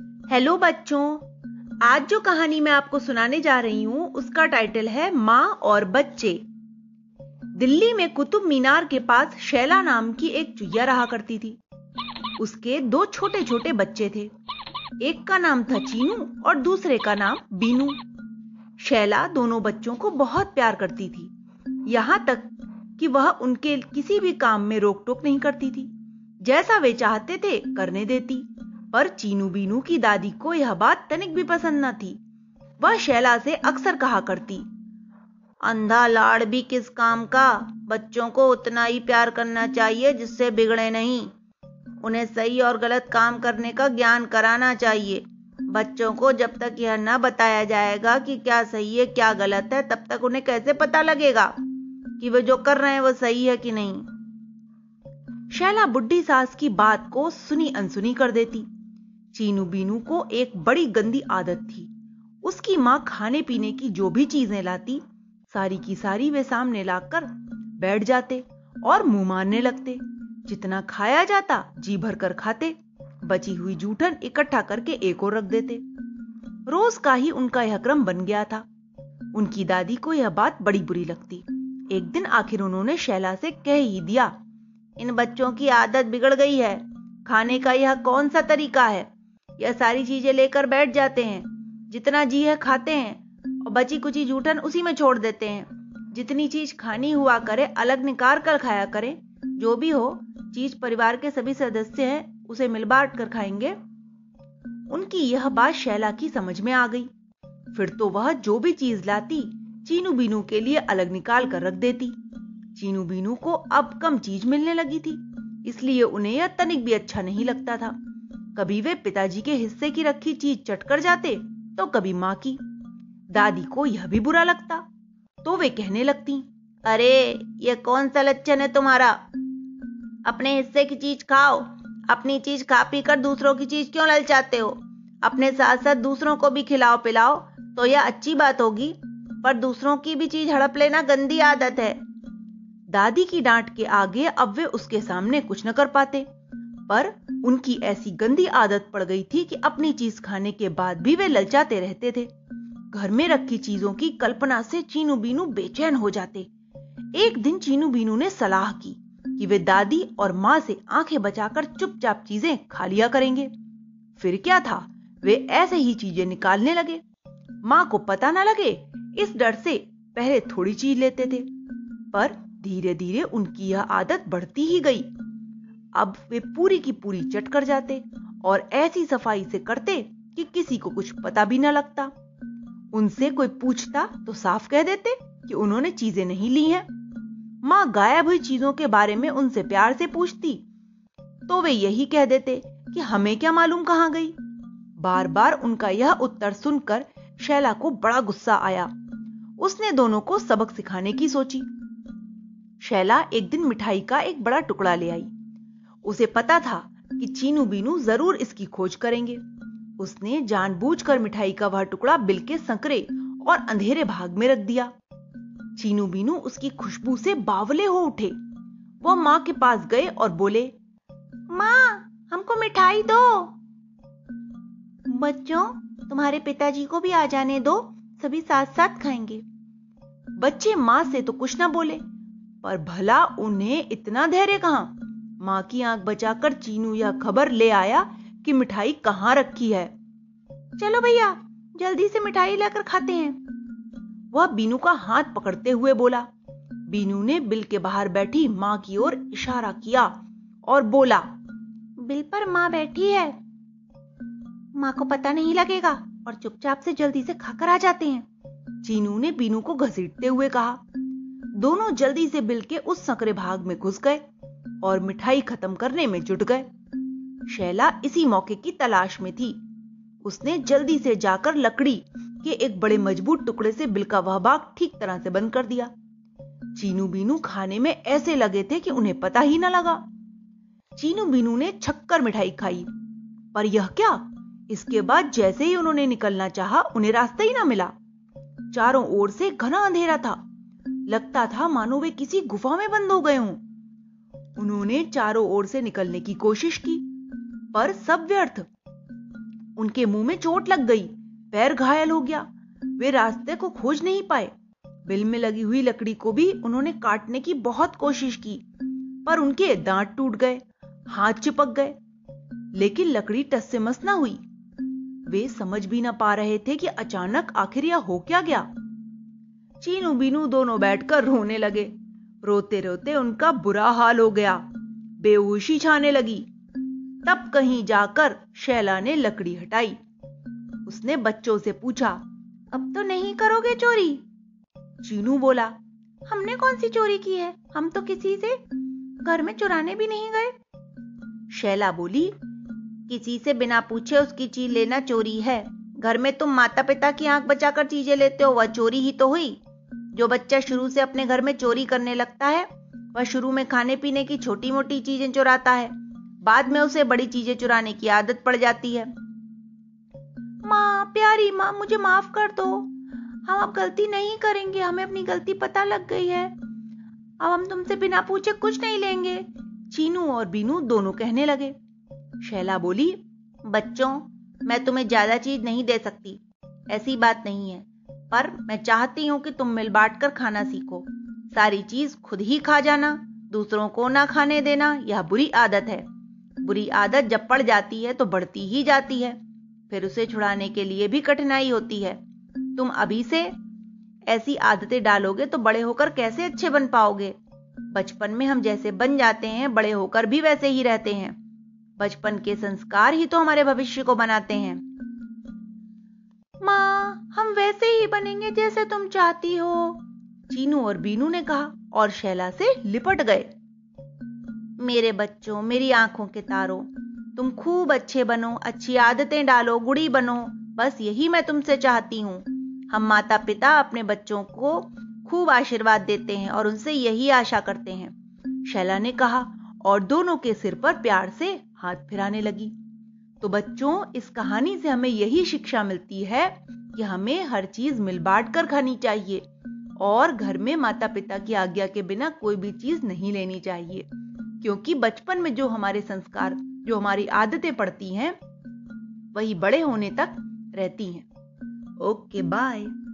Hello बच्चों, आज जो कहानी मैं आपको सुनाने जा रही हूँ, उसका टाइटल है माँ और बच्चे। दिल्ली में कुतुब मीनार के पास शैला नाम की एक चुहिया रहा करती थी। उसके दो छोटे छोटे बच्चे थे। एक का नाम था चीनू और दूसरे का नाम बीनू। शैला दोनों बच्चों को बहुत प्यार करती थी। यहाँ तक कि वह उनके किसी भी काम में रोक टोक नहीं करती थी। जैसा वे चाहते थे, करने देती। पर चीनू बीनू की दादी को यह बात तनिक भी पसंद न थी। वह शैला से अक्सर कहा करती, अंधा लाड़ भी किस काम का? बच्चों को उतना ही प्यार करना चाहिए जिससे बिगड़े नहीं। उन्हें सही और गलत काम करने का ज्ञान कराना चाहिए। बच्चों को जब तक यह न बताया जाएगा कि क्या सही है, क्या गलत है, तब तक उन्हें कैसे पता लगेगा कि वे जो कर रहे हैं वो सही है कि नहीं? शैला बुढ़ी सास की बात को सुनी अनसुनी कर देती। चीनू बीनू को एक बड़ी गंदी आदत थी। उसकी माँ खाने पीने की जो भी चीज़ें लाती, सारी की सारी वे सामने लाकर बैठ जाते और मुँह मारने लगते। जितना खाया जाता, जी भर कर खाते। बची हुई जूठन इकट्ठा करके एक और रख देते। रोज का ही उनका यह क्रम बन गया था। उनकी दादी को यह बात बड़ी बुरी लगती। एक दिन आखिर उन्होंने शैला से कह ही दिया, इन बच्चों की आदत बिगड़ गई है। खाने का यह कौन सा तरीका है? यह सारी चीज़ें लेकर बैठ जाते हैं। जितना जी है खाते हैं और बची कुची जूठन उसी में छोड़ देते हैं। जितनी चीज़ खानी हुआ करे, अलग निकाल कर खाया करें। जो भी हो, चीज़ परिवार के सभी सदस्य हैं, उसे मिल बांट कर खाएँगे। उनकी यह बात शैला की समझ में आ गई। फिर तो वह जो भी चीज़ लाती, चीनू बीनू के लिए अलग निकाल कर रख देती। चीनू बीनू को अब कम चीज़ मिलने लगी थी, इसलिए उन्हें यह तनिक भी अच्छा नहीं लगता था। कभी वे पिताजी के हिस्से की रखी चीज़ चट कर जाते तो कभी माँ की। दादी को यह भी बुरा लगता तो वे कहने लगती, अरे, ये कौन सा लक्षण है तुम्हारा? अपने हिस्से की चीज़ खाओ, अपनी चीज़ खा पी कर दूसरों की चीज़ क्यों ललचाते हो? अपने साथ साथ दूसरों को भी खिलाओ पिलाओ तो यह अच्छी बात होगी, पर दूसरों की भी चीज़ हड़प लेना गंदी आदत है। दादी की डांट के आगे अब वे उसके सामने कुछ न कर पाते, पर उनकी ऐसी गंदी आदत पड़ गई थी कि अपनी चीज़ खाने के बाद भी वे ललचाते रहते थे। घर में रखी चीज़ों की कल्पना से चीनू बीनू बेचैन हो जाते। एक दिन चीनू बीनू ने सलाह की कि वे दादी और माँ से आँखें बचाकर चुपचाप चीज़ें खा लिया करेंगे। फिर क्या था? वे ऐसे ही चीज़ें निकालने लगे। माँ को पता ना लगे, इस डर से पहले थोड़ी चीज़ लेते थे। पर धीरे धीरे उनकी यह आदत बढ़ती ही गई। अब वे पूरी की पूरी चट कर जाते और ऐसी सफ़ाई से करते कि किसी को कुछ पता भी ना लगता। उनसे कोई पूछता तो साफ़ कह देते कि उन्होंने चीज़ें नहीं ली हैं। माँ गायब हुई चीज़ों के बारे में उनसे प्यार से पूछती तो वे यही कह देते कि हमें क्या मालूम कहाँ गई। बार बार उनका यह उत्तर सुनकर शैला को बड़ा गुस्सा आया। उसने दोनों को सबक सिखाने की सोची। शैला एक दिन मिठाई का एक बड़ा टुकड़ा ले आई। उसे पता था कि चीनू बीनू ज़रूर इसकी खोज करेंगे। उसने जानबूझकर मिठाई का वह टुकड़ा बिल के संकरे और अंधेरे भाग में रख दिया। चीनू बीनू उसकी खुशबू से बावले हो उठे। वह माँ के पास गए और बोले, माँ, हमको मिठाई दो। बच्चों, तुम्हारे पिताजी को भी आ जाने दो, सभी साथ साथ खाएँगे। बच्चे माँ से तो कुछ ना बोले, पर भला उन्हें इतना धैर्य कहाँ? माँ की आँख बचाकर चीनू यह खबर ले आया कि मिठाई कहाँ रखी है। चलो भैया जल्दी से मिठाई लेकर खाते हैं। वह बीनू का हाथ पकड़ते हुए बोला। बीनू ने बिल के बाहर बैठी माँ की ओर इशारा किया और बोला बिल पर माँ बैठी है। माँ को पता नहीं लगेगा और चुपचाप से जल्दी से खाकर आ जाते हैं। चीनू ने बीनू को घसीटते हुए कहा। दोनों जल्दी से बिल के उस सकरे भाग में घुस गए। और मिठाई खत्म करने में जुट गए। शैला इसी मौके की तलाश में थी। उसने जल्दी से जाकर लकड़ी के एक बड़े मज़बूत टुकड़े से बिल का वह बाग ठीक तरह से बंद कर दिया। चीनू बीनू खाने में ऐसे लगे थे कि उन्हें पता ही ना लगा। चीनू बीनू ने छक्कर मिठाई खाई। पर यह क्या? इसके बाद जैसे ही उन्होंने निकलना चाहा, उन्हें रास्ता ही ना मिला। चारों ओर से घना अंधेरा था। लगता था मानो वे किसी गुफा में बंद हो गए हों। उन्होंने चारों ओर से निकलने की कोशिश की, पर सब व्यर्थ। उनके मुँह में चोट लग गई, पैर घायल हो गया। वे रास्ते को खोज नहीं पाए। बिल में लगी हुई लकड़ी को भी उन्होंने काटने की बहुत कोशिश की, पर उनके दांत टूट गए, हाथ चिपक गए। लेकिन लकड़ी टस से मस ना हुई। वे समझ भी ना पा रहे थे कि अचानक आखिर यह हो क्या गया। चीनू बीनू दोनों बैठकर रोने लगे। रोते रोते उनका बुरा हाल हो गया। बेहोशी छाने लगी। तब कहीं जाकर शैला ने लकड़ी हटाई। उसने बच्चों से पूछा, अब तो नहीं करोगे चोरी? चीनू बोला, हमने कौन सी चोरी की है? हम तो किसी से घर में चुराने भी नहीं गए। शैला बोली, किसी से बिना पूछे उसकी चीज़ लेना चोरी है। घर में तुम माता पिता की आँख बचाकर चीज़ें लेते हो, वह चोरी ही तो हुई। जो बच्चा शुरू से अपने घर में चोरी करने लगता है, वह शुरू में खाने पीने की छोटी मोटी चीज़ें चुराता है। बाद में उसे बड़ी चीज़ें चुराने की आदत पड़ जाती है। माँ, प्यारी माँ, मुझे माफ़ कर दो। हम अब गलती नहीं करेंगे, हमें अपनी गलती पता लग गई है। अब हम तुमसे बिना पूछे कुछ नहीं लेंगे। चीनू और बीनू दोनों कहने लगे। शैला बोली, बच्चों, मैं तुम्हें ज़्यादा चीज़ नहीं दे सकती। ऐसी बात नहीं है। पर मैं चाहती हूँ कि तुम मिल बांट कर खाना सीखो। सारी चीज़ खुद ही खा जाना, दूसरों को ना खाने देना, यह बुरी आदत है। बुरी आदत जब पड़ जाती है तो बढ़ती ही जाती है, फिर उसे छुड़ाने के लिए भी कठिनाई होती है। तुम अभी से ऐसी आदतें डालोगे तो बड़े होकर कैसे अच्छे बन पाओगे? बचपन में हम जैसे बन जाते हैं, बड़े होकर भी वैसे ही रहते हैं। बचपन के संस्कार ही तो हमारे भविष्य को बनाते हैं। माँ, हम वैसे ही बनेंगे जैसे तुम चाहती हो। चीनू और बीनू ने कहा और शैला से लिपट गए। मेरे बच्चों, मेरी आँखों के तारों, तुम खूब अच्छे बनो, अच्छी आदतें डालो, गुड़ी बनो। बस यही मैं तुमसे चाहती हूँ। हम माता पिता अपने बच्चों को खूब आशीर्वाद देते हैं और उनसे यही आशा करते हैं। शैला ने कहा और दोनों के सिर पर प्यार से हाथ फिराने लगी। तो बच्चों, इस कहानी से हमें यही शिक्षा मिलती है कि हमें हर चीज़ मिल बांट कर खानी चाहिए और घर में माता पिता की आज्ञा के बिना कोई भी चीज़ नहीं लेनी चाहिए। क्योंकि बचपन में जो हमारे संस्कार, जो हमारी आदतें पड़ती हैं, वही बड़े होने तक रहती हैं। Okay, bye.